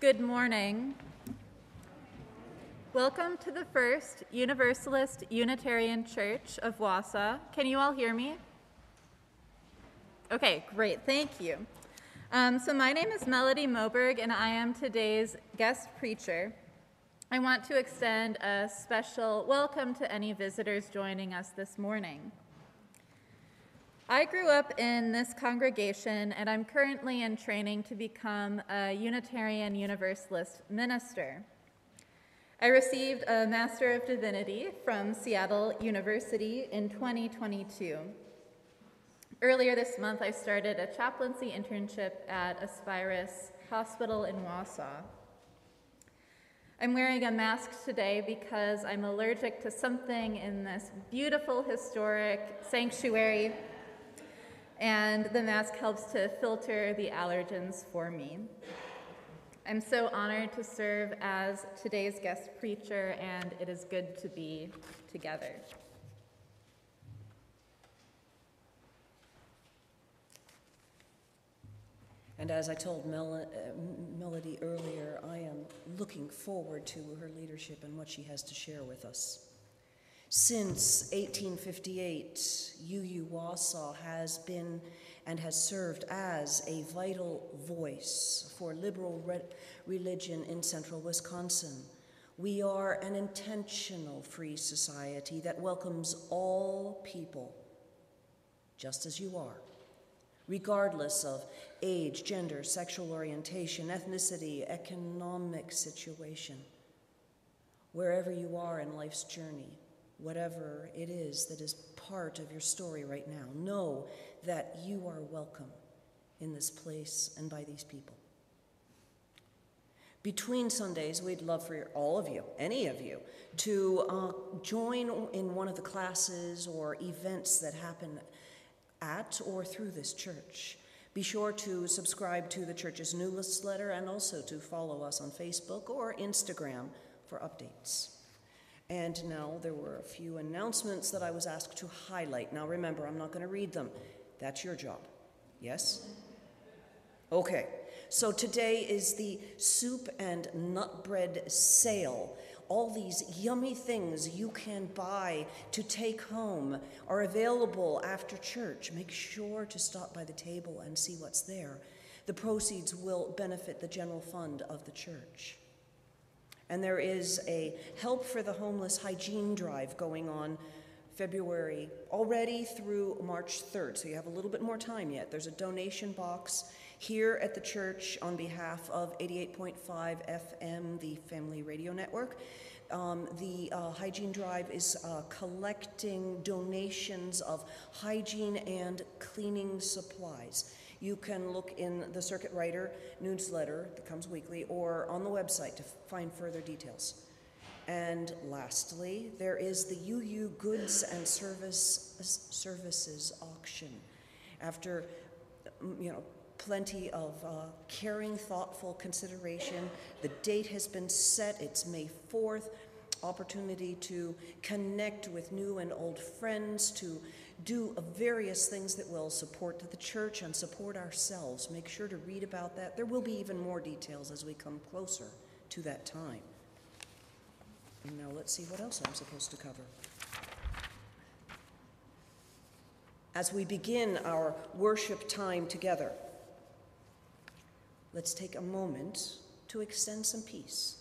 Good morning. Welcome to the First Universalist Unitarian Church of Wausau. Can you all hear me? Okay, great, thank you. Um, so, my name is Melody Moberg, and I am today's guest preacher. I want to extend a special welcome to any visitors joining us this morning. I grew up in this congregation, and I'm currently in training to become a Unitarian Universalist minister. I received a Master of Divinity from Seattle University in 2022. Earlier this month, I started a chaplaincy internship at Aspirus Hospital in Wausau. I'm wearing a mask today because I'm allergic to something in this beautiful historic sanctuary and the mask helps to filter the allergens for me. I'm so honored to serve as today's guest preacher, and it is good to be together. And as I told Mel- uh, Melody earlier, I am looking forward to her leadership and what she has to share with us. Since 1858, UU Wausau has been and has served as a vital voice for liberal re- religion in central Wisconsin. We are an intentional free society that welcomes all people, just as you are, regardless of age, gender, sexual orientation, ethnicity, economic situation, wherever you are in life's journey whatever it is that is part of your story right now. Know that you are welcome in this place and by these people. Between Sundays, we'd love for all of you, any of you, to uh, join in one of the classes or events that happen at or through this church. Be sure to subscribe to the church's newsletter and also to follow us on Facebook or Instagram for updates. And now there were a few announcements that I was asked to highlight. Now remember, I'm not going to read them. That's your job. Yes? Okay. So today is the soup and nut bread sale. All these yummy things you can buy to take home are available after church. Make sure to stop by the table and see what's there. The proceeds will benefit the general fund of the church. And there is a Help for the Homeless hygiene drive going on February already through March 3rd, so you have a little bit more time yet. There's a donation box here at the church on behalf of 88.5 FM, the Family Radio Network. Um, the uh, hygiene drive is uh, collecting donations of hygiene and cleaning supplies. You can look in the Circuit Rider newsletter that comes weekly or on the website to find further details. And lastly, there is the UU Goods and Service, Services auction. After, mm, you know, plenty of uh, caring, thoughtful consideration, the date has been set. It's May 4th. Opportunity to connect with new and old friends, to do various things that will support the church and support ourselves. Make sure to read about that. There will be even more details as we come closer to that time. And now let's see what else I'm supposed to cover. As we begin our worship time together, let's take a moment to extend some peace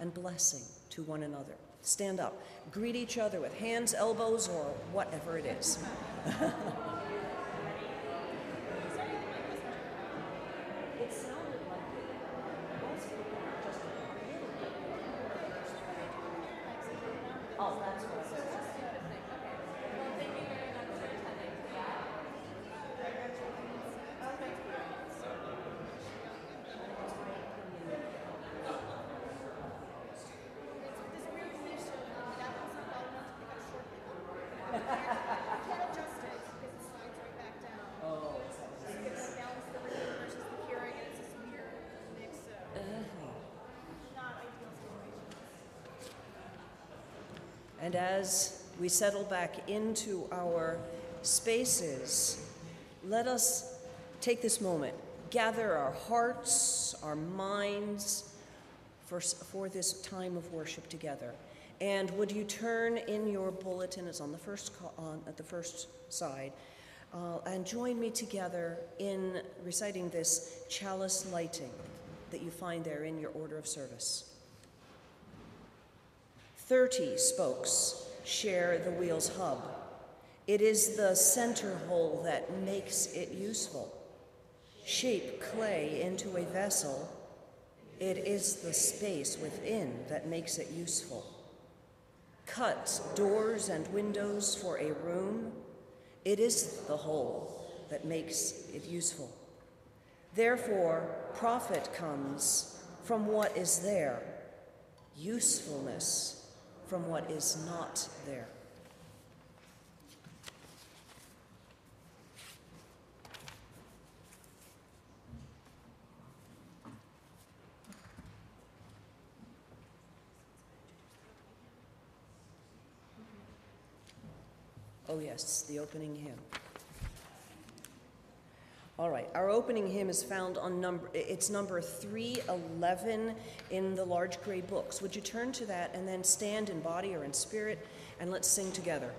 and blessing to one another. Stand up, greet each other with hands, elbows, or whatever it is. as we settle back into our spaces, let us take this moment, gather our hearts, our minds for, for this time of worship together. And would you turn in your bulletin, it's on the first, on, at the first side, uh, and join me together in reciting this chalice lighting that you find there in your order of service. 30 spokes share the wheel's hub. It is the center hole that makes it useful. Shape clay into a vessel. It is the space within that makes it useful. Cut doors and windows for a room. It is the hole that makes it useful. Therefore, profit comes from what is there, usefulness from what is not there. Oh, yes, the opening hymn. All right, our opening hymn is found on number, it's number 311 in the large gray books. Would you turn to that and then stand in body or in spirit and let's sing together?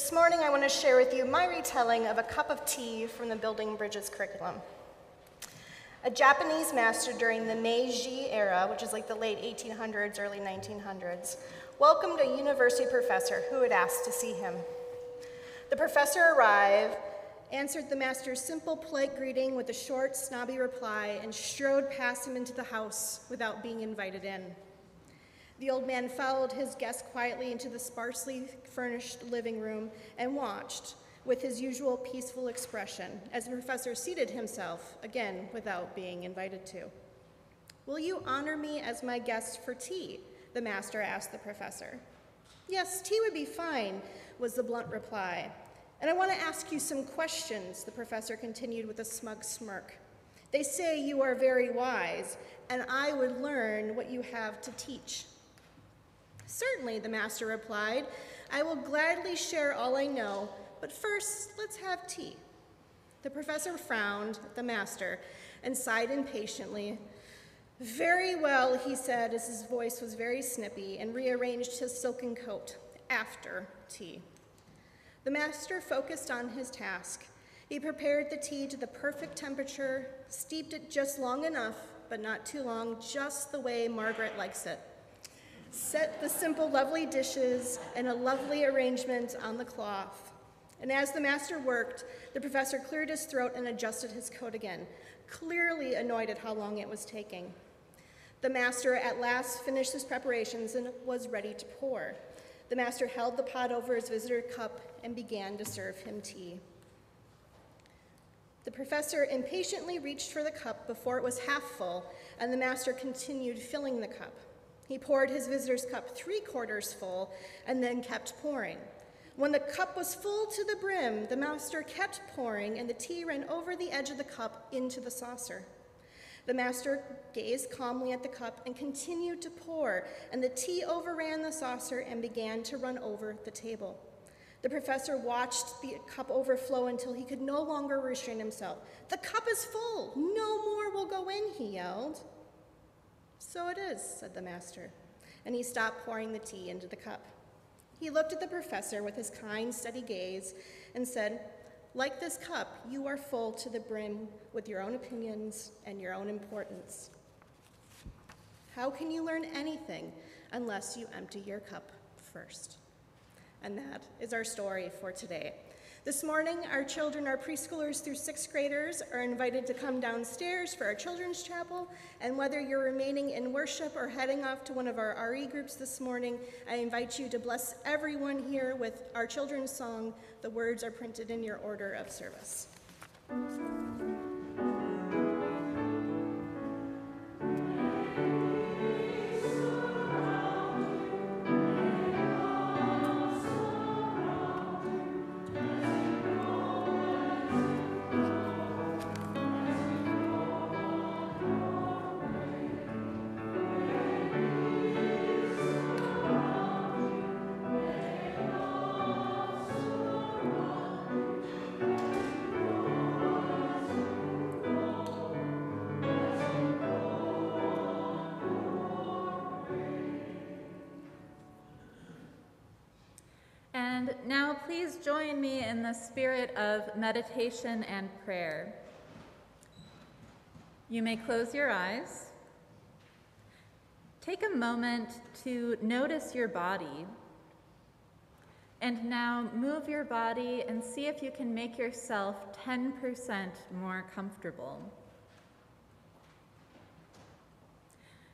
This morning, I want to share with you my retelling of a cup of tea from the Building Bridges curriculum. A Japanese master during the Meiji era, which is like the late 1800s, early 1900s, welcomed a university professor who had asked to see him. The professor arrived, answered the master's simple, polite greeting with a short, snobby reply, and strode past him into the house without being invited in. The old man followed his guest quietly into the sparsely furnished living room and watched, with his usual peaceful expression, as the professor seated himself, again without being invited to. Will you honor me as my guest for tea? The master asked the professor. Yes, tea would be fine, was the blunt reply. And I want to ask you some questions, the professor continued with a smug smirk. They say you are very wise, and I would learn what you have to teach. Certainly, the master replied. I will gladly share all I know, but first, let's have tea. The professor frowned at the master and sighed impatiently. Very well, he said as his voice was very snippy and rearranged his silken coat. After tea. The master focused on his task. He prepared the tea to the perfect temperature, steeped it just long enough, but not too long, just the way Margaret likes it. Set the simple, lovely dishes and a lovely arrangement on the cloth. And as the master worked, the professor cleared his throat and adjusted his coat again, clearly annoyed at how long it was taking. The master at last finished his preparations and was ready to pour. The master held the pot over his visitor cup and began to serve him tea. The professor impatiently reached for the cup before it was half full, and the master continued filling the cup. He poured his visitor's cup three quarters full and then kept pouring. When the cup was full to the brim, the master kept pouring, and the tea ran over the edge of the cup into the saucer. The master gazed calmly at the cup and continued to pour, and the tea overran the saucer and began to run over the table. The professor watched the cup overflow until he could no longer restrain himself. The cup is full. No more will go in, he yelled. So it is, said the master, and he stopped pouring the tea into the cup. He looked at the professor with his kind, steady gaze and said, Like this cup, you are full to the brim with your own opinions and your own importance. How can you learn anything unless you empty your cup first? And that is our story for today. This morning, our children, our preschoolers through sixth graders, are invited to come downstairs for our children's chapel. And whether you're remaining in worship or heading off to one of our RE groups this morning, I invite you to bless everyone here with our children's song. The words are printed in your order of service. Join me in the spirit of meditation and prayer. You may close your eyes. Take a moment to notice your body. And now move your body and see if you can make yourself 10% more comfortable.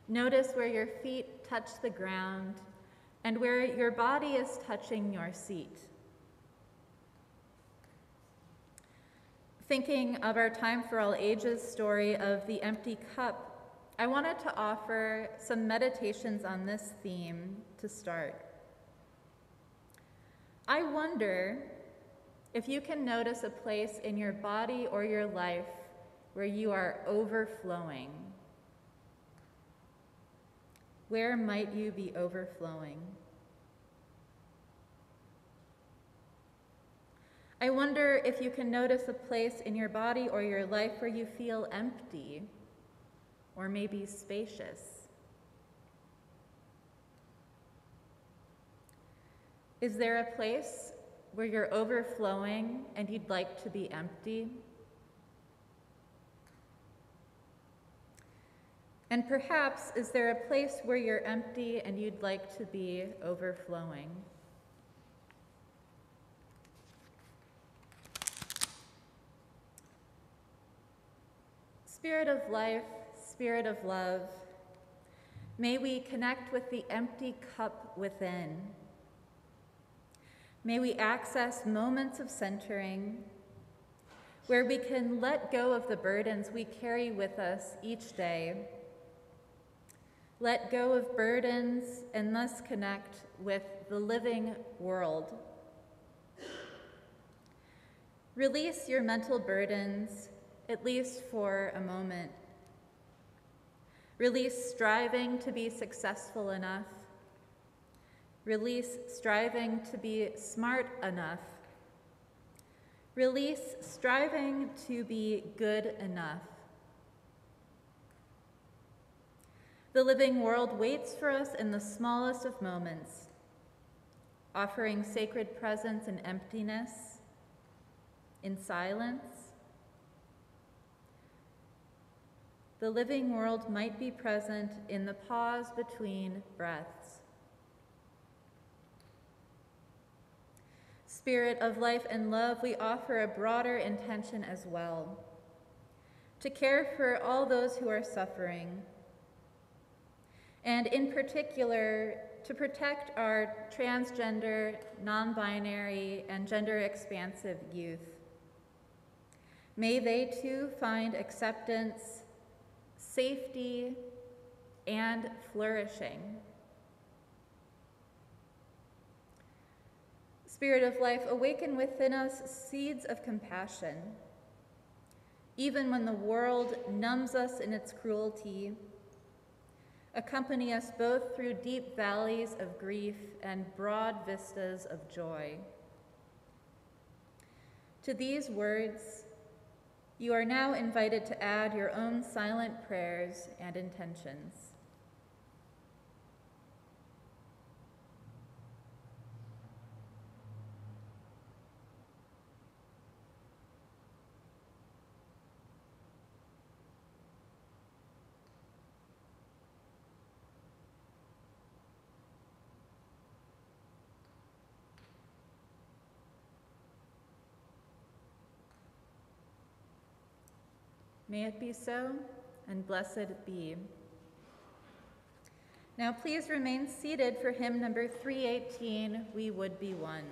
Notice where your feet touch the ground and where your body is touching your seat. Thinking of our Time for All Ages story of the empty cup, I wanted to offer some meditations on this theme to start. I wonder if you can notice a place in your body or your life where you are overflowing. Where might you be overflowing? I wonder if you can notice a place in your body or your life where you feel empty or maybe spacious. Is there a place where you're overflowing and you'd like to be empty? And perhaps, is there a place where you're empty and you'd like to be overflowing? Spirit of life, Spirit of love, may we connect with the empty cup within. May we access moments of centering where we can let go of the burdens we carry with us each day. Let go of burdens and thus connect with the living world. Release your mental burdens, at least for a moment. Release striving to be successful enough. Release striving to be smart enough. Release striving to be good enough. The living world waits for us in the smallest of moments, offering sacred presence in emptiness, in silence. The living world might be present in the pause between breaths. Spirit of life and love, we offer a broader intention as well to care for all those who are suffering and in particular, to protect our transgender, non binary, and gender expansive youth. May they too find acceptance, safety, and flourishing. Spirit of life, awaken within us seeds of compassion. Even when the world numbs us in its cruelty, accompany us both through deep valleys of grief and broad vistas of joy. To these words, you are now invited to add your own silent prayers and intentions. May it be so, and blessed be. Now please remain seated for hymn number 318, We Would Be One.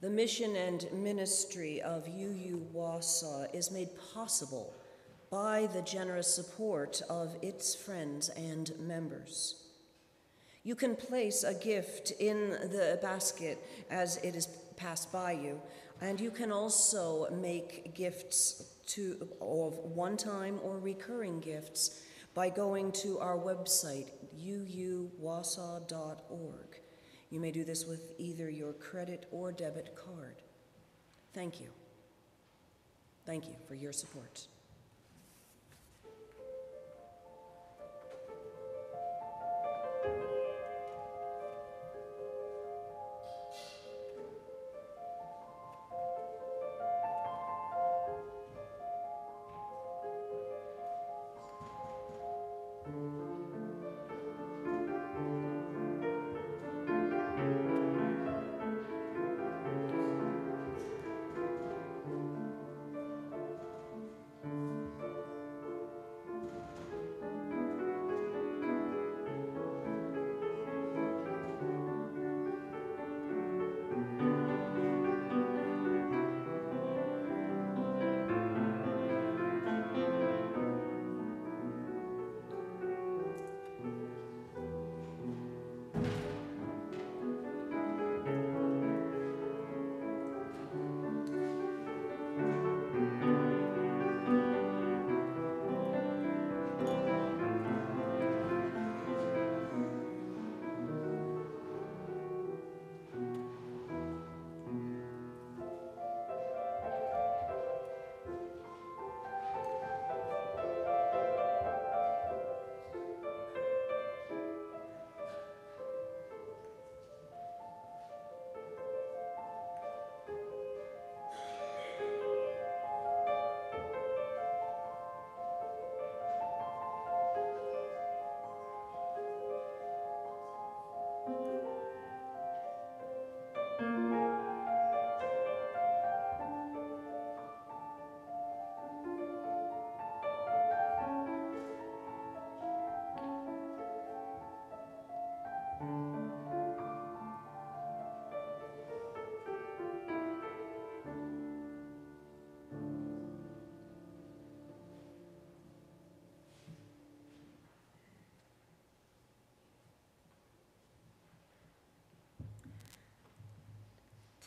The mission and ministry of UU Wausau is made possible by the generous support of its friends and members. You can place a gift in the basket as it is passed by you, and you can also make gifts to, of one time or recurring gifts by going to our website, uuwausau.org. You may do this with either your credit or debit card. Thank you. Thank you for your support.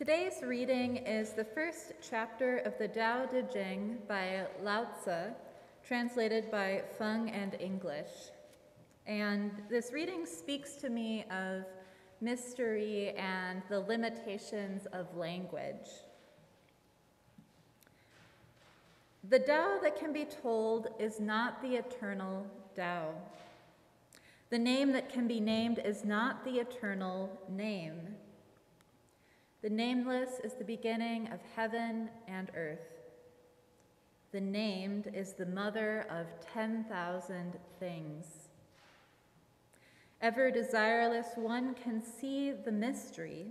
Today's reading is the first chapter of the Tao Te Ching by Lao Tzu, translated by Feng and English. And this reading speaks to me of mystery and the limitations of language. The Tao that can be told is not the eternal Tao. The name that can be named is not the eternal name. The nameless is the beginning of heaven and earth. The named is the mother of 10,000 things. Ever desireless, one can see the mystery.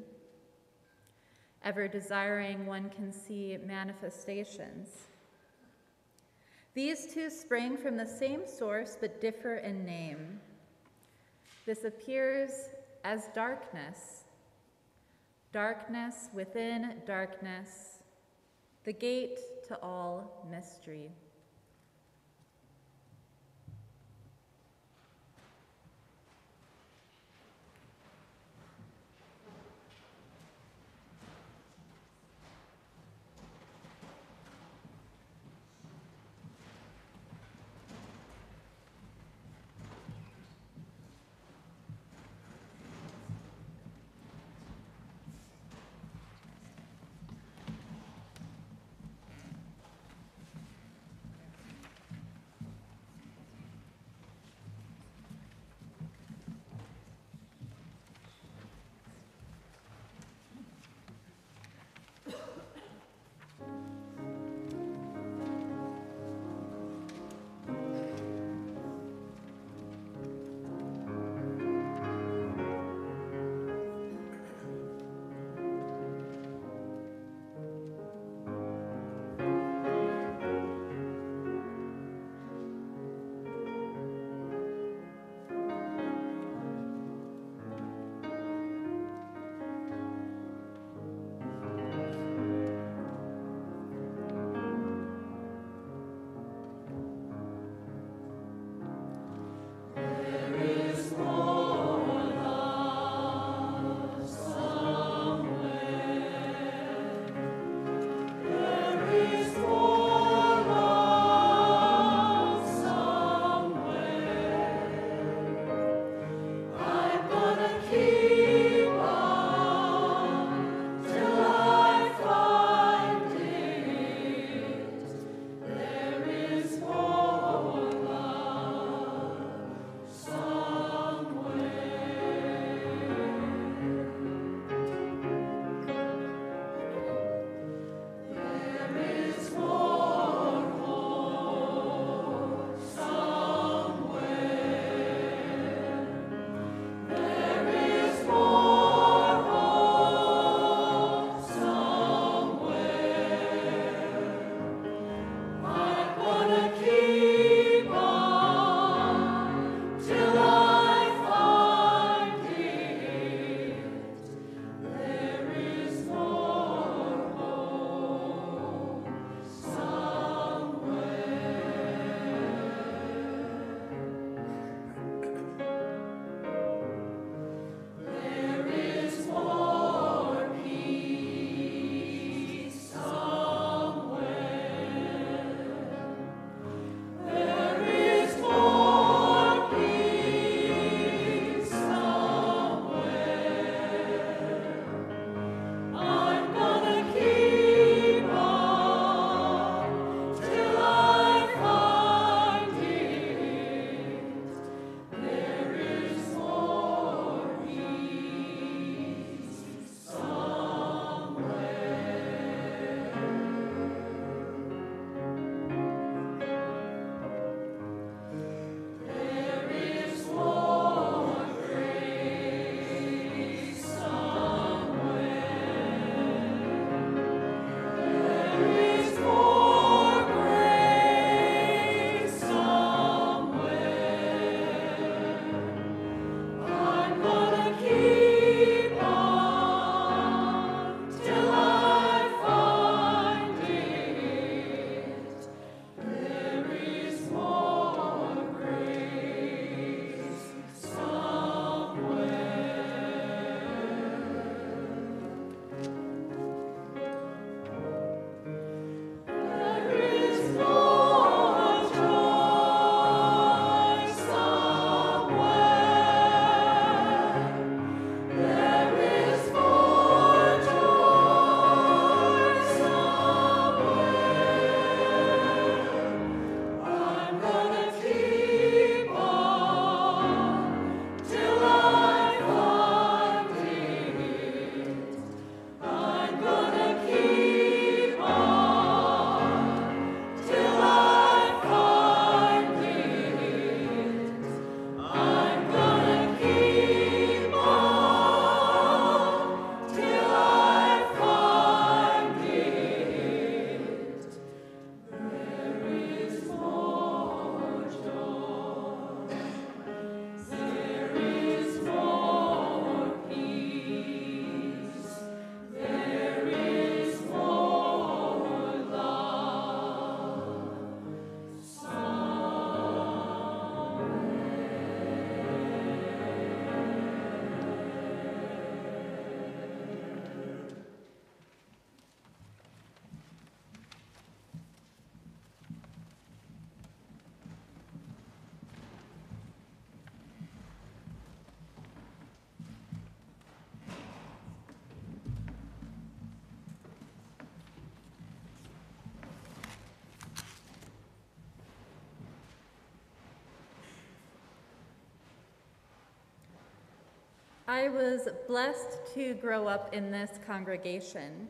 Ever desiring, one can see manifestations. These two spring from the same source but differ in name. This appears as darkness Darkness within darkness, the gate to all mystery. I was blessed to grow up in this congregation.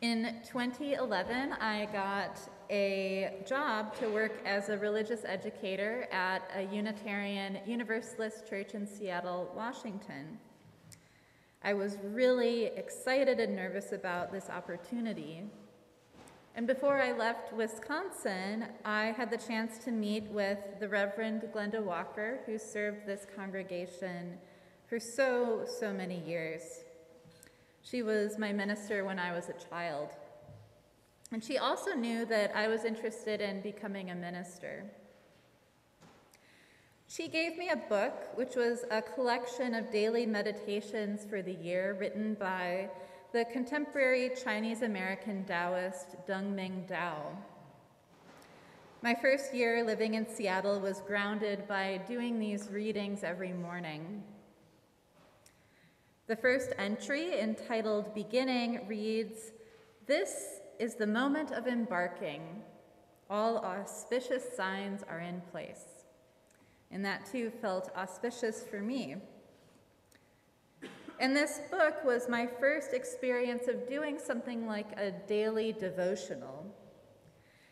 In 2011, I got a job to work as a religious educator at a Unitarian Universalist church in Seattle, Washington. I was really excited and nervous about this opportunity. And before I left Wisconsin, I had the chance to meet with the Reverend Glenda Walker, who served this congregation for so, so many years. She was my minister when I was a child. And she also knew that I was interested in becoming a minister. She gave me a book, which was a collection of daily meditations for the year written by the contemporary Chinese American Taoist Deng Ming-Dao. My first year living in Seattle was grounded by doing these readings every morning. The first entry, entitled Beginning, reads This is the moment of embarking. All auspicious signs are in place. And that too felt auspicious for me. And this book was my first experience of doing something like a daily devotional,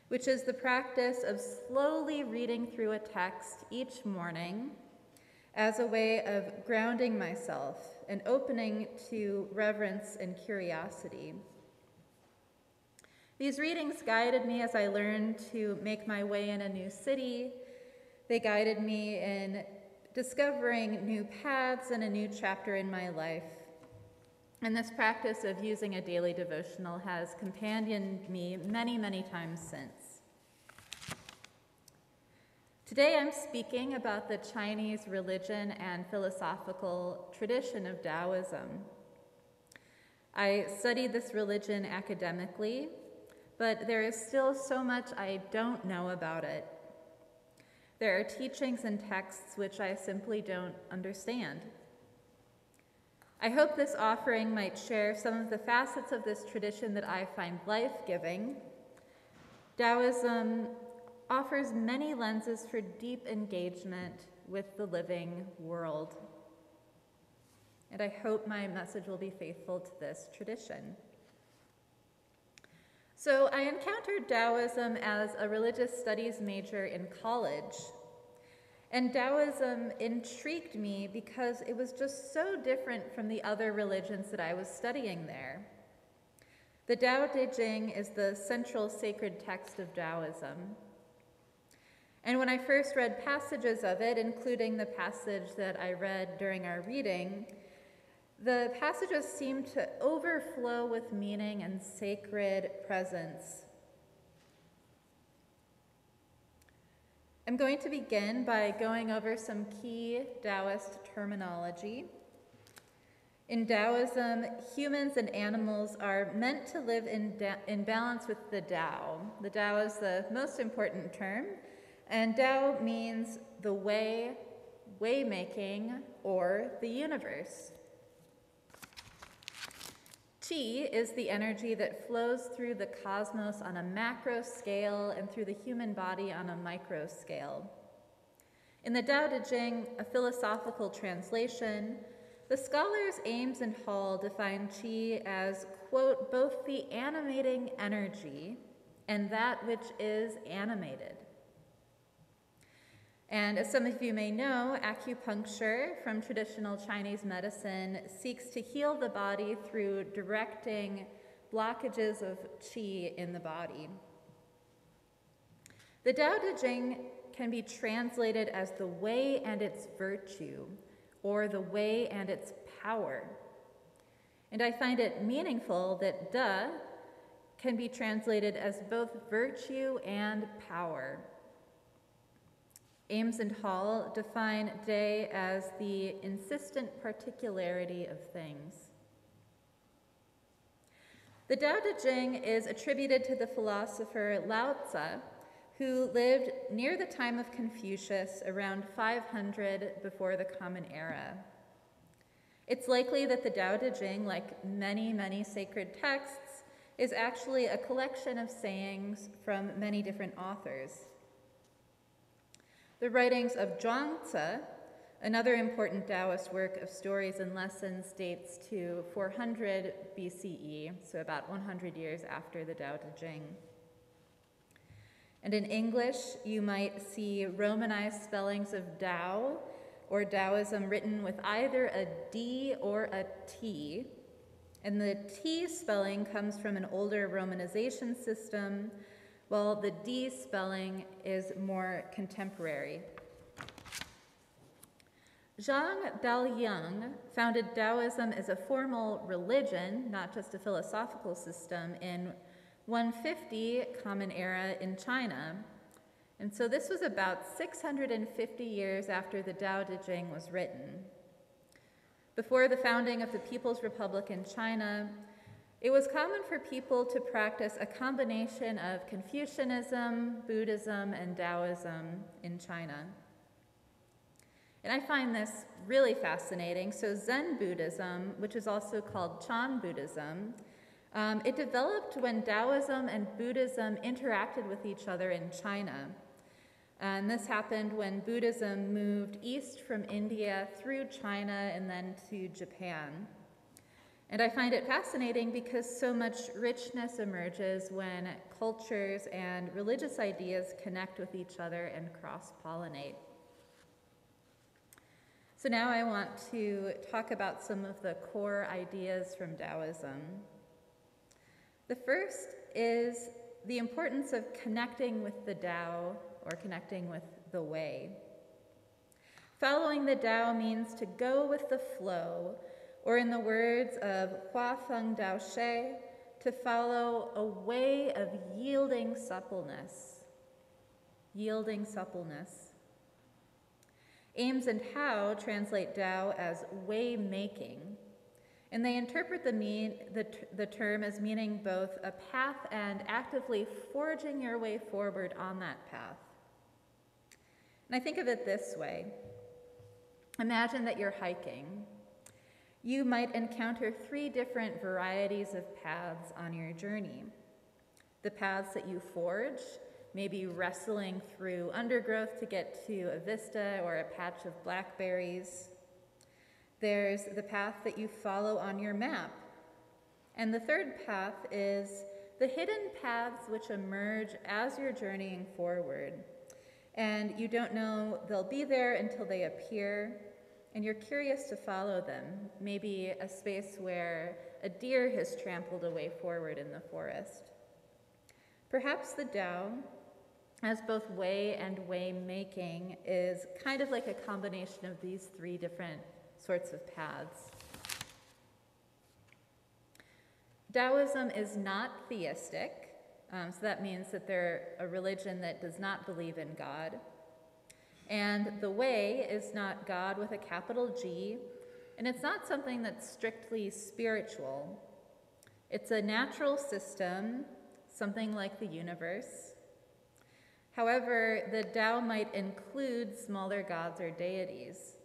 which is the practice of slowly reading through a text each morning as a way of grounding myself and opening to reverence and curiosity. These readings guided me as I learned to make my way in a new city. They guided me in discovering new paths and a new chapter in my life. And this practice of using a daily devotional has companioned me many, many times since. Today I'm speaking about the Chinese religion and philosophical tradition of Taoism. I studied this religion academically but there is still so much I don't know about it. There are teachings and texts which I simply don't understand. I hope this offering might share some of the facets of this tradition that I find life giving. Taoism offers many lenses for deep engagement with the living world. And I hope my message will be faithful to this tradition. So I encountered Taoism as a religious studies major in college. And Taoism intrigued me because it was just so different from the other religions that I was studying there. The Tao Te Ching is the central sacred text of Taoism. And when I first read passages of it, including the passage that I read during our reading, the passages seem to overflow with meaning and sacred presence. I'm going to begin by going over some key Taoist terminology. In Taoism, humans and animals are meant to live in, in balance with the Tao. The Tao is the most important term, and Tao means the way, way making, or the universe. Qi is the energy that flows through the cosmos on a macro scale and through the human body on a micro scale. In the Tao Te Ching, a philosophical translation, the scholars Ames and Hall define qi as, quote, both the animating energy and that which is animated. And as some of you may know, acupuncture from traditional Chinese medicine seeks to heal the body through directing blockages of qi in the body. The Tao Te Ching can be translated as the way and its virtue, or the way and its power. And I find it meaningful that De can be translated as both virtue and power. Ames and Hall define de as the insistent particularity of things. The Tao Te Ching is attributed to the philosopher Lao Tzu, who lived near the time of Confucius around 500 before the Common Era. It's likely that the Tao Te Ching, like many, many sacred texts, is actually a collection of sayings from many different authors. The writings of Zhuangzi, Another important Taoist work of stories and lessons dates to 400 BCE, so about 100 years after the Tao Te Ching. And in English, you might see romanized spellings of Tao or Taoism written with either a D or a T. And the T spelling comes from an older romanization system, while the D spelling is more contemporary. Zhang Daoling founded Taoism as a formal religion, not just a philosophical system, in 150 Common Era in China. And so this was about 650 years after the Tao Te Ching was written. Before the founding of the People's Republic in China, it was common for people to practice a combination of Confucianism, Buddhism, and Taoism in China. And I find this really fascinating. So, Zen Buddhism, which is also called Chan Buddhism, um, it developed when Taoism and Buddhism interacted with each other in China. And this happened when Buddhism moved east from India through China and then to Japan. And I find it fascinating because so much richness emerges when cultures and religious ideas connect with each other and cross pollinate. So now I want to talk about some of the core ideas from Taoism. The first is the importance of connecting with the Tao or connecting with the way. Following the Tao means to go with the flow, or in the words of Hua Feng Dao She, to follow a way of yielding suppleness. Yielding suppleness. Ames and Hall translate Tao as way making, and they interpret the, mean, the, the term as meaning both a path and actively forging your way forward on that path. And I think of it this way Imagine that you're hiking. You might encounter three different varieties of paths on your journey the paths that you forge, maybe wrestling through undergrowth to get to a vista or a patch of blackberries. There's the path that you follow on your map. And the third path is the hidden paths which emerge as you're journeying forward. And you don't know they'll be there until they appear, and you're curious to follow them. Maybe a space where a deer has trampled a way forward in the forest. Perhaps the Tao as both way and way making is kind of like a combination of these three different sorts of paths. Taoism is not theistic, um, so that means that they're a religion that does not believe in God. And the way is not God with a capital G, and it's not something that's strictly spiritual. It's a natural system, something like the universe. However, the Tao might include smaller gods or deities.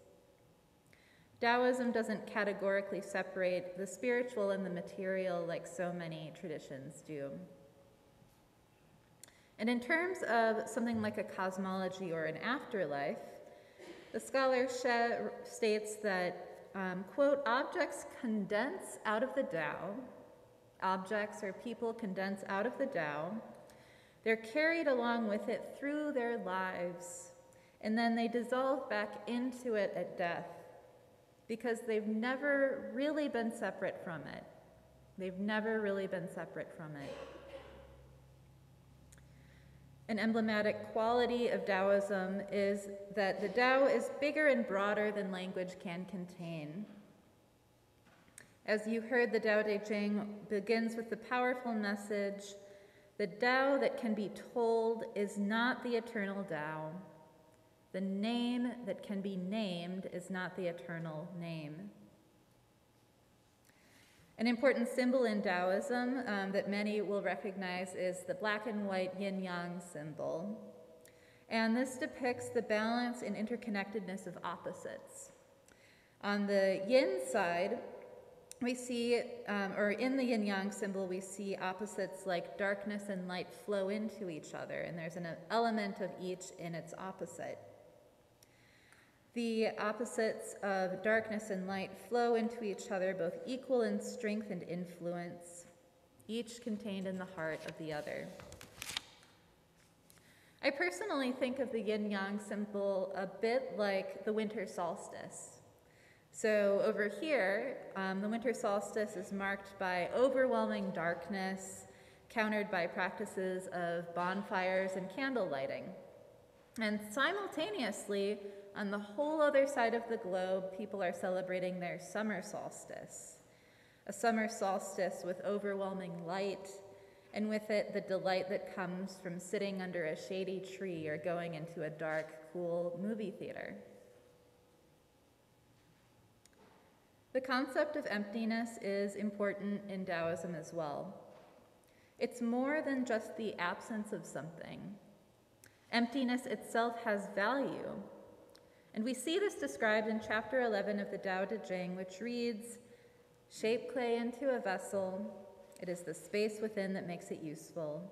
Taoism doesn't categorically separate the spiritual and the material like so many traditions do. And in terms of something like a cosmology or an afterlife, the scholar She states that, um, quote, objects condense out of the Tao, objects or people condense out of the Tao, they're carried along with it through their lives, and then they dissolve back into it at death because they've never really been separate from it. They've never really been separate from it. An emblematic quality of Taoism is that the Tao is bigger and broader than language can contain. As you heard, the Tao Te Ching begins with the powerful message the Tao that can be told is not the eternal Tao. The name that can be named is not the eternal name. An important symbol in Taoism um, that many will recognize is the black and white yin yang symbol. And this depicts the balance and interconnectedness of opposites. On the yin side, we see, um, or in the yin yang symbol, we see opposites like darkness and light flow into each other, and there's an element of each in its opposite. The opposites of darkness and light flow into each other, both equal in strength and influence, each contained in the heart of the other. I personally think of the yin yang symbol a bit like the winter solstice. So, over here, um, the winter solstice is marked by overwhelming darkness, countered by practices of bonfires and candle lighting. And simultaneously, on the whole other side of the globe, people are celebrating their summer solstice. A summer solstice with overwhelming light, and with it the delight that comes from sitting under a shady tree or going into a dark, cool movie theater. The concept of emptiness is important in Taoism as well. It's more than just the absence of something. Emptiness itself has value. And we see this described in chapter 11 of the Tao Te Ching, which reads Shape clay into a vessel, it is the space within that makes it useful.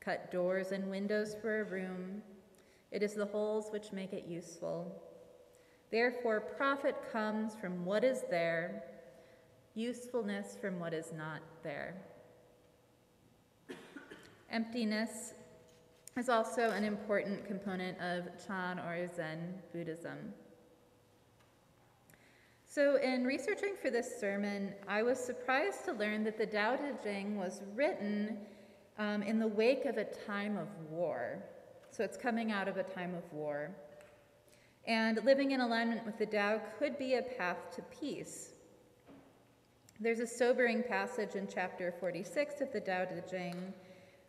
Cut doors and windows for a room, it is the holes which make it useful. Therefore, profit comes from what is there, usefulness from what is not there. Emptiness is also an important component of Chan or Zen Buddhism. So, in researching for this sermon, I was surprised to learn that the Tao Te Ching was written um, in the wake of a time of war. So, it's coming out of a time of war. And living in alignment with the Tao could be a path to peace. There's a sobering passage in chapter 46 of the Tao Te Ching,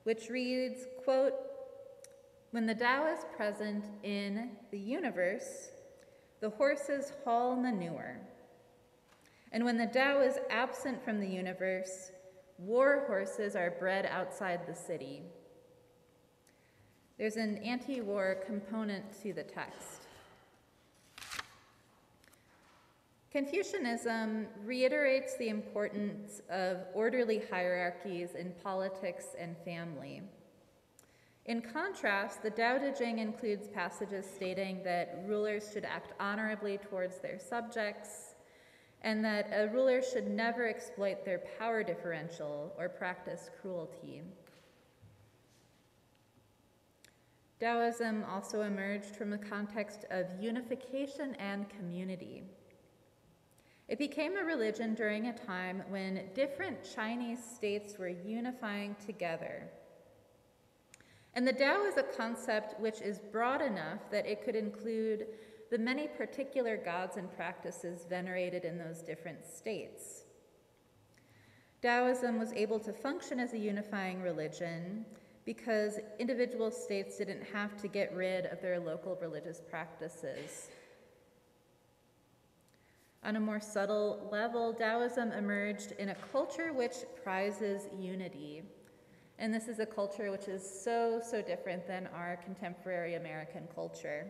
which reads, quote, When the Tao is present in the universe, the horses haul manure. And when the Tao is absent from the universe, war horses are bred outside the city. There's an anti war component to the text. Confucianism reiterates the importance of orderly hierarchies in politics and family. In contrast, the Tao Te Ching includes passages stating that rulers should act honorably towards their subjects and that a ruler should never exploit their power differential or practice cruelty. Taoism also emerged from a context of unification and community. It became a religion during a time when different Chinese states were unifying together. And the Tao is a concept which is broad enough that it could include the many particular gods and practices venerated in those different states. Taoism was able to function as a unifying religion because individual states didn't have to get rid of their local religious practices. On a more subtle level, Taoism emerged in a culture which prizes unity. And this is a culture which is so, so different than our contemporary American culture,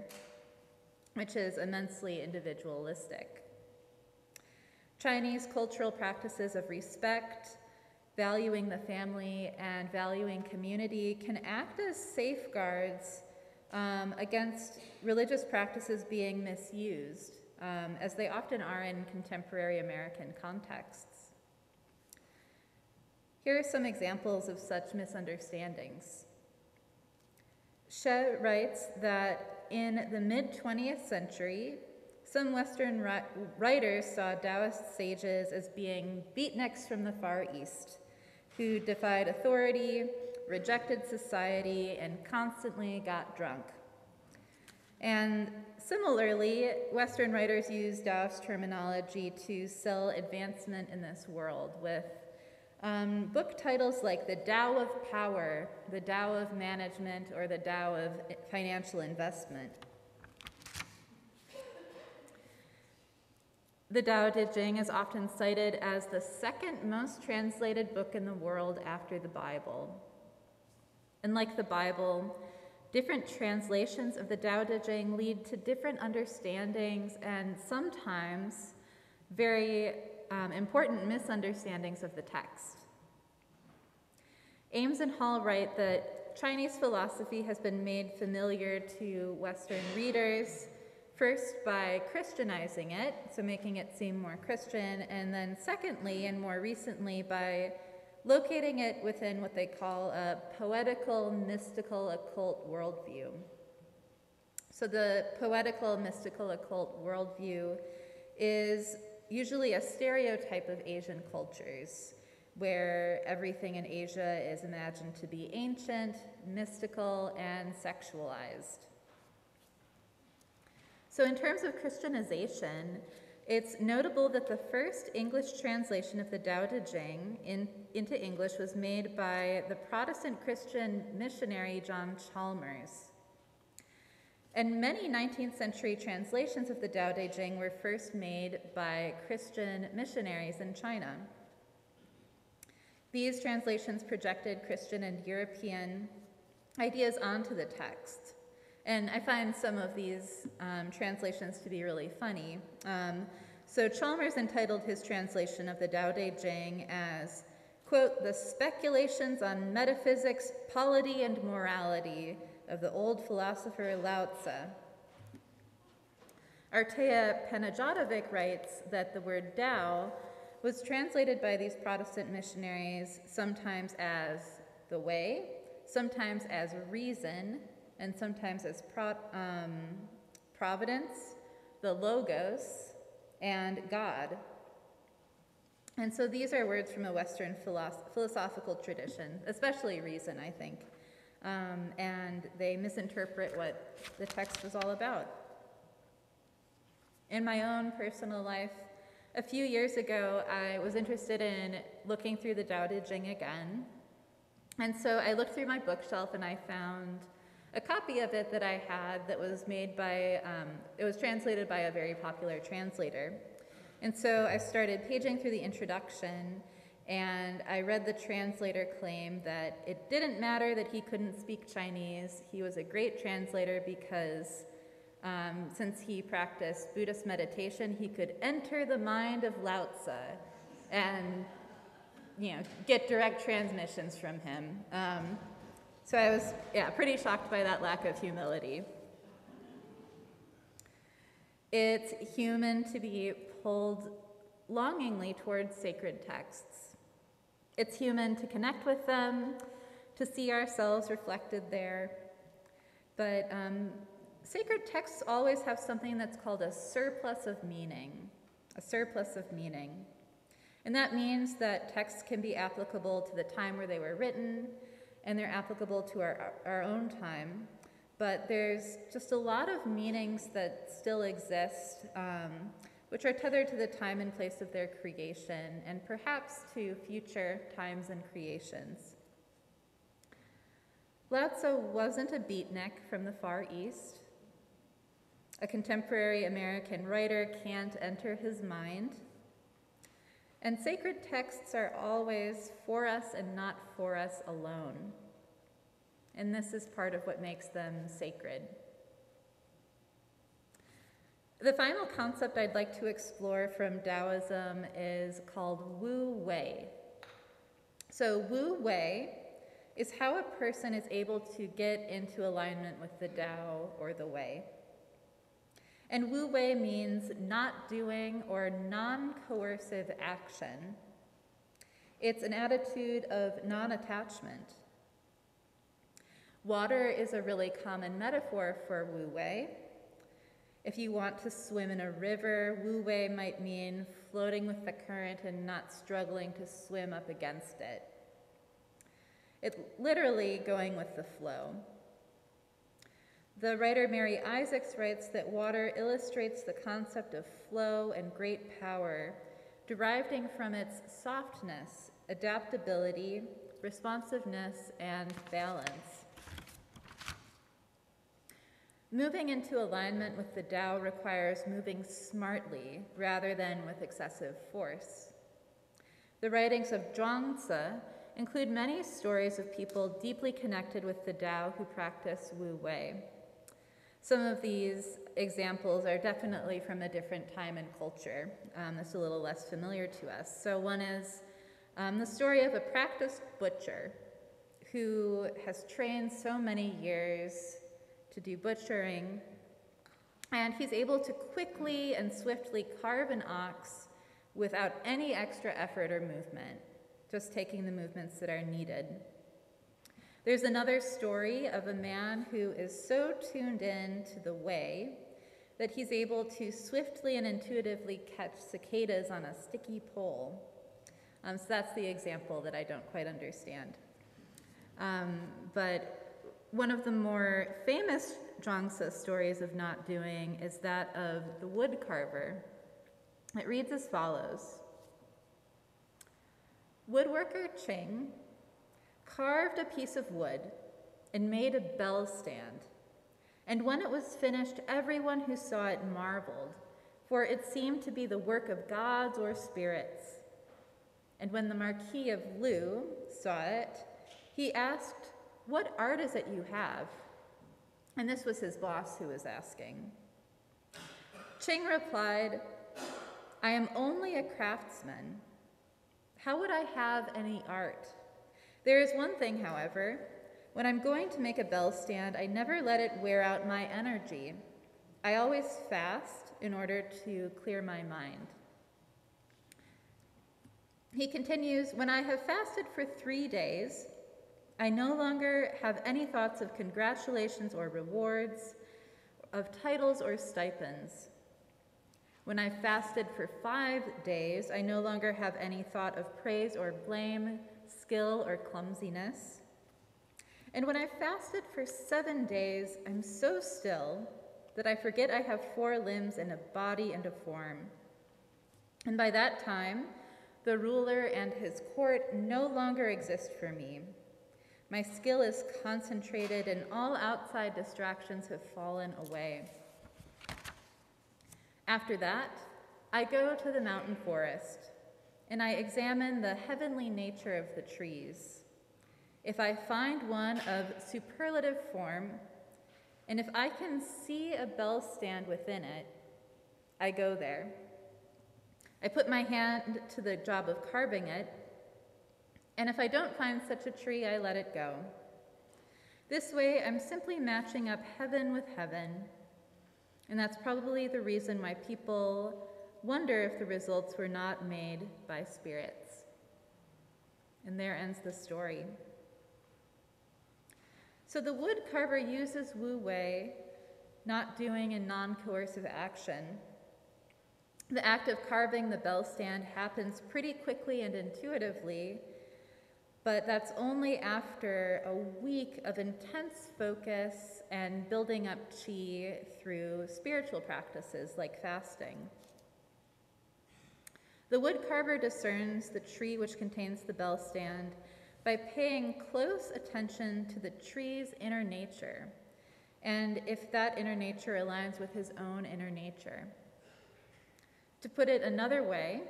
which is immensely individualistic. Chinese cultural practices of respect, valuing the family, and valuing community can act as safeguards um, against religious practices being misused um, as they often are in contemporary American contexts. Here are some examples of such misunderstandings. She writes that in the mid 20th century, some Western writers saw Taoist sages as being beatniks from the Far East, who defied authority, rejected society, and constantly got drunk. And similarly, Western writers use Taoist terminology to sell advancement in this world with um, book titles like The Tao of Power, The Tao of Management, or The Tao of Financial Investment. The Tao Te Ching is often cited as the second most translated book in the world after the Bible. And like the Bible, Different translations of the Tao Te Ching lead to different understandings and sometimes very um, important misunderstandings of the text. Ames and Hall write that Chinese philosophy has been made familiar to Western readers First, by Christianizing it, so making it seem more Christian, and then secondly, and more recently, by locating it within what they call a poetical, mystical, occult worldview. So, the poetical, mystical, occult worldview is usually a stereotype of Asian cultures where everything in Asia is imagined to be ancient, mystical, and sexualized. So, in terms of Christianization, it's notable that the first English translation of the Tao Te Ching in, into English was made by the Protestant Christian missionary John Chalmers. And many 19th century translations of the Tao Te Ching were first made by Christian missionaries in China. These translations projected Christian and European ideas onto the text. And I find some of these um, translations to be really funny. Um, so Chalmers entitled his translation of the Tao Te Ching as, quote, the speculations on metaphysics, polity, and morality of the old philosopher Lao Tzu. Artea Panajatovic writes that the word Tao was translated by these Protestant missionaries sometimes as the way, sometimes as reason, and sometimes as pro- um, providence, the logos, and God. And so these are words from a Western philosoph- philosophical tradition, especially reason, I think. Um, and they misinterpret what the text was all about. In my own personal life, a few years ago, I was interested in looking through the Tao Te Ching again. And so I looked through my bookshelf and I found a copy of it that I had that was made by, um, it was translated by a very popular translator. And so I started paging through the introduction and I read the translator claim that it didn't matter that he couldn't speak Chinese. He was a great translator because um, since he practiced Buddhist meditation, he could enter the mind of Lao Tzu and you know, get direct transmissions from him. Um, so I was, yeah, pretty shocked by that lack of humility. It's human to be pulled longingly towards sacred texts. It's human to connect with them, to see ourselves reflected there. But um, sacred texts always have something that's called a surplus of meaning, a surplus of meaning. And that means that texts can be applicable to the time where they were written, and they're applicable to our, our own time. But there's just a lot of meanings that still exist, um, which are tethered to the time and place of their creation, and perhaps to future times and creations. Lao Tzu wasn't a beatnik from the Far East. A contemporary American writer can't enter his mind. And sacred texts are always for us and not for us alone. And this is part of what makes them sacred. The final concept I'd like to explore from Taoism is called Wu Wei. So, Wu Wei is how a person is able to get into alignment with the Tao or the Way. And Wu Wei means not doing or non coercive action. It's an attitude of non attachment. Water is a really common metaphor for Wu Wei. If you want to swim in a river, Wu Wei might mean floating with the current and not struggling to swim up against it. It's literally going with the flow. The writer Mary Isaacs writes that water illustrates the concept of flow and great power, deriving from its softness, adaptability, responsiveness, and balance. Moving into alignment with the Tao requires moving smartly rather than with excessive force. The writings of Zhuangzi include many stories of people deeply connected with the Tao who practice Wu Wei. Some of these examples are definitely from a different time and culture. Um, that's a little less familiar to us. So, one is um, the story of a practiced butcher who has trained so many years to do butchering. And he's able to quickly and swiftly carve an ox without any extra effort or movement, just taking the movements that are needed. There's another story of a man who is so tuned in to the way that he's able to swiftly and intuitively catch cicadas on a sticky pole. Um, so that's the example that I don't quite understand. Um, but one of the more famous Zhuangzi stories of not doing is that of the wood carver. It reads as follows Woodworker Ching carved a piece of wood and made a bell stand. And when it was finished, everyone who saw it marveled, for it seemed to be the work of gods or spirits. And when the Marquis of Lu saw it, he asked, What art is it you have? And this was his boss who was asking. Ching replied, I am only a craftsman. How would I have any art? There is one thing, however. When I'm going to make a bell stand, I never let it wear out my energy. I always fast in order to clear my mind. He continues When I have fasted for three days, I no longer have any thoughts of congratulations or rewards, of titles or stipends. When I fasted for five days, I no longer have any thought of praise or blame, skill or clumsiness. And when I fasted for seven days, I'm so still that I forget I have four limbs and a body and a form. And by that time, the ruler and his court no longer exist for me. My skill is concentrated, and all outside distractions have fallen away. After that, I go to the mountain forest and I examine the heavenly nature of the trees. If I find one of superlative form, and if I can see a bell stand within it, I go there. I put my hand to the job of carving it, and if I don't find such a tree, I let it go. This way, I'm simply matching up heaven with heaven, and that's probably the reason why people wonder if the results were not made by spirits. And there ends the story. So the wood carver uses Wu Wei, not doing and non coercive action. The act of carving the bell stand happens pretty quickly and intuitively, but that's only after a week of intense focus and building up chi through spiritual practices like fasting. The woodcarver discerns the tree which contains the bell stand by paying close attention to the tree's inner nature, and if that inner nature aligns with his own inner nature. To put it another way,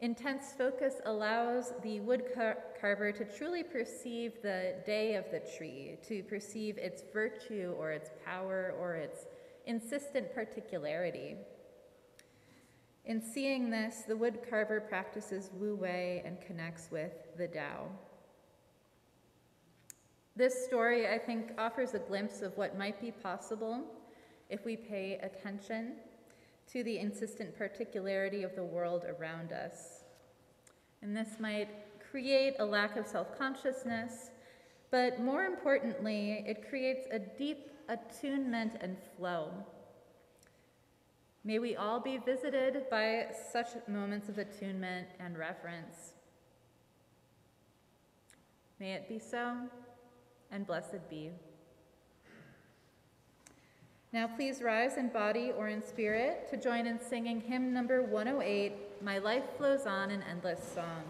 intense focus allows the woodcarver car- to truly perceive the De of the tree, to perceive its virtue or its power or its insistent particularity. In seeing this, the woodcarver practices Wu Wei and connects with the Tao. This story, I think, offers a glimpse of what might be possible if we pay attention to the insistent particularity of the world around us. And this might create a lack of self consciousness, but more importantly, it creates a deep attunement and flow May we all be visited by such moments of attunement and reverence. May it be so, and blessed be. Now, please rise in body or in spirit to join in singing hymn number 108 My Life Flows On in Endless Song.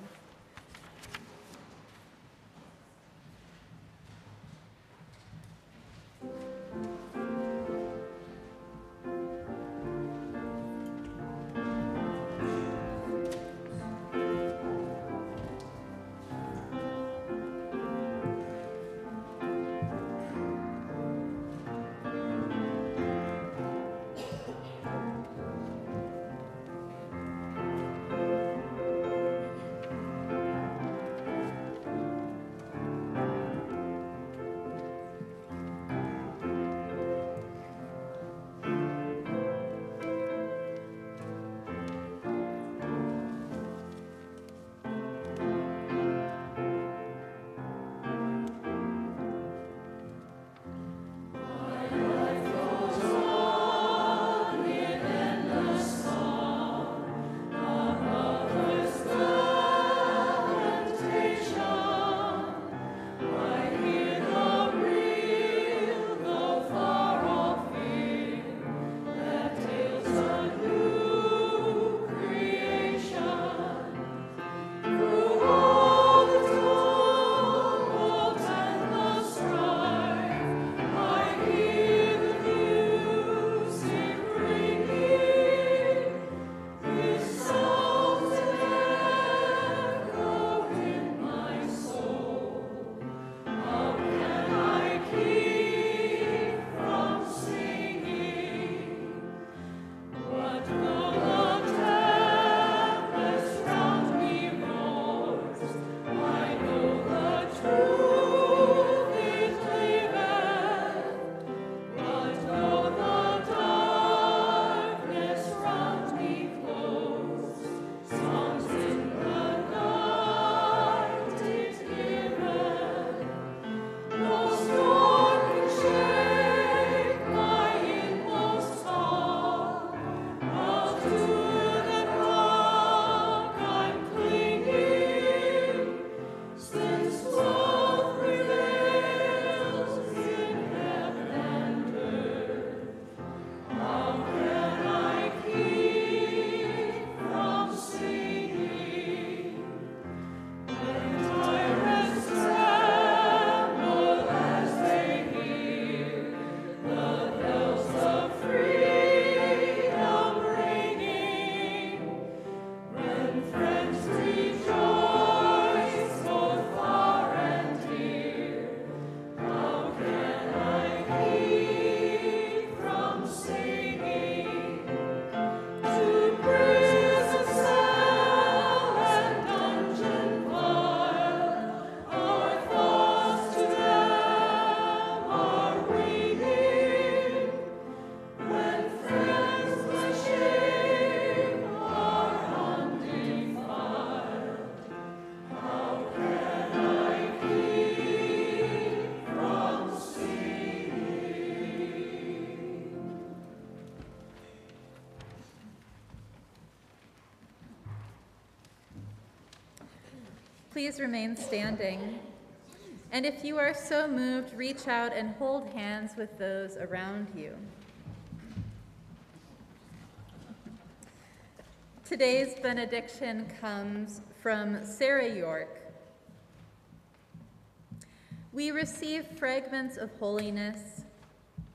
Please remain standing. And if you are so moved, reach out and hold hands with those around you. Today's benediction comes from Sarah York. We receive fragments of holiness,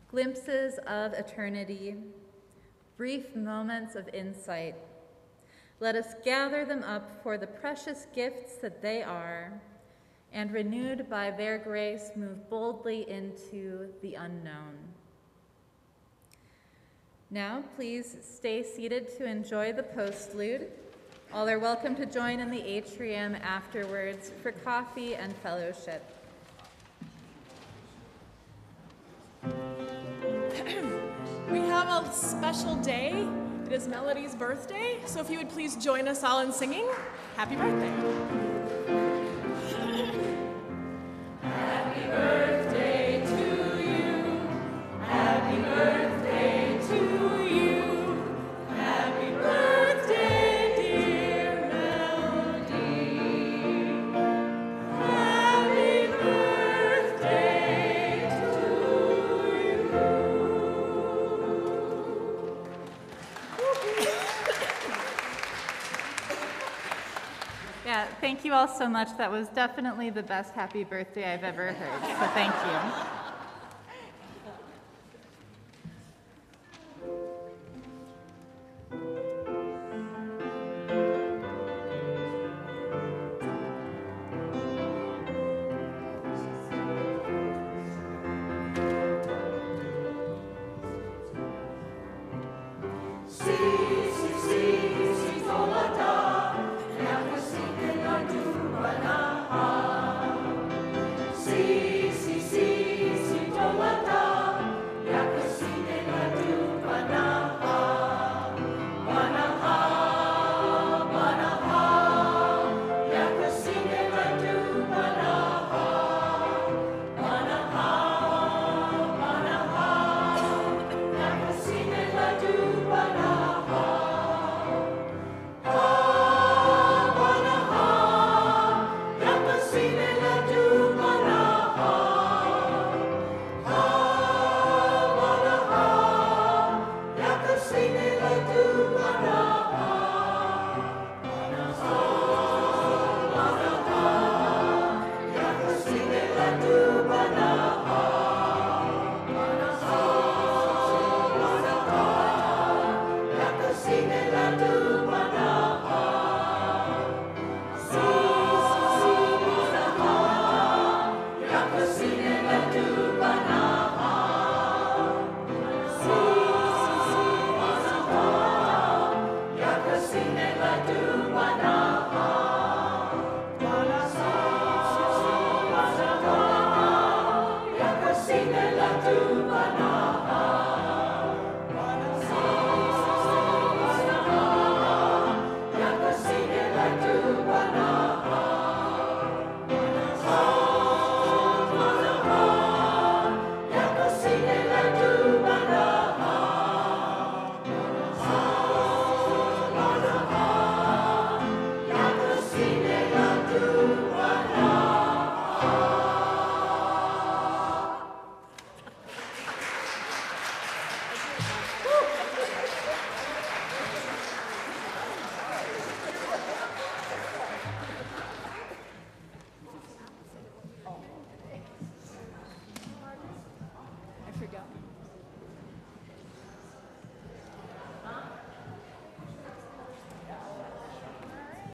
glimpses of eternity, brief moments of insight. Let us gather them up for the precious gifts that they are, and renewed by their grace, move boldly into the unknown. Now, please stay seated to enjoy the postlude. All are welcome to join in the atrium afterwards for coffee and fellowship. We have a special day. It is Melody's birthday, so if you would please join us all in singing, Happy Birthday! So much. That was definitely the best happy birthday I've ever heard. So thank you.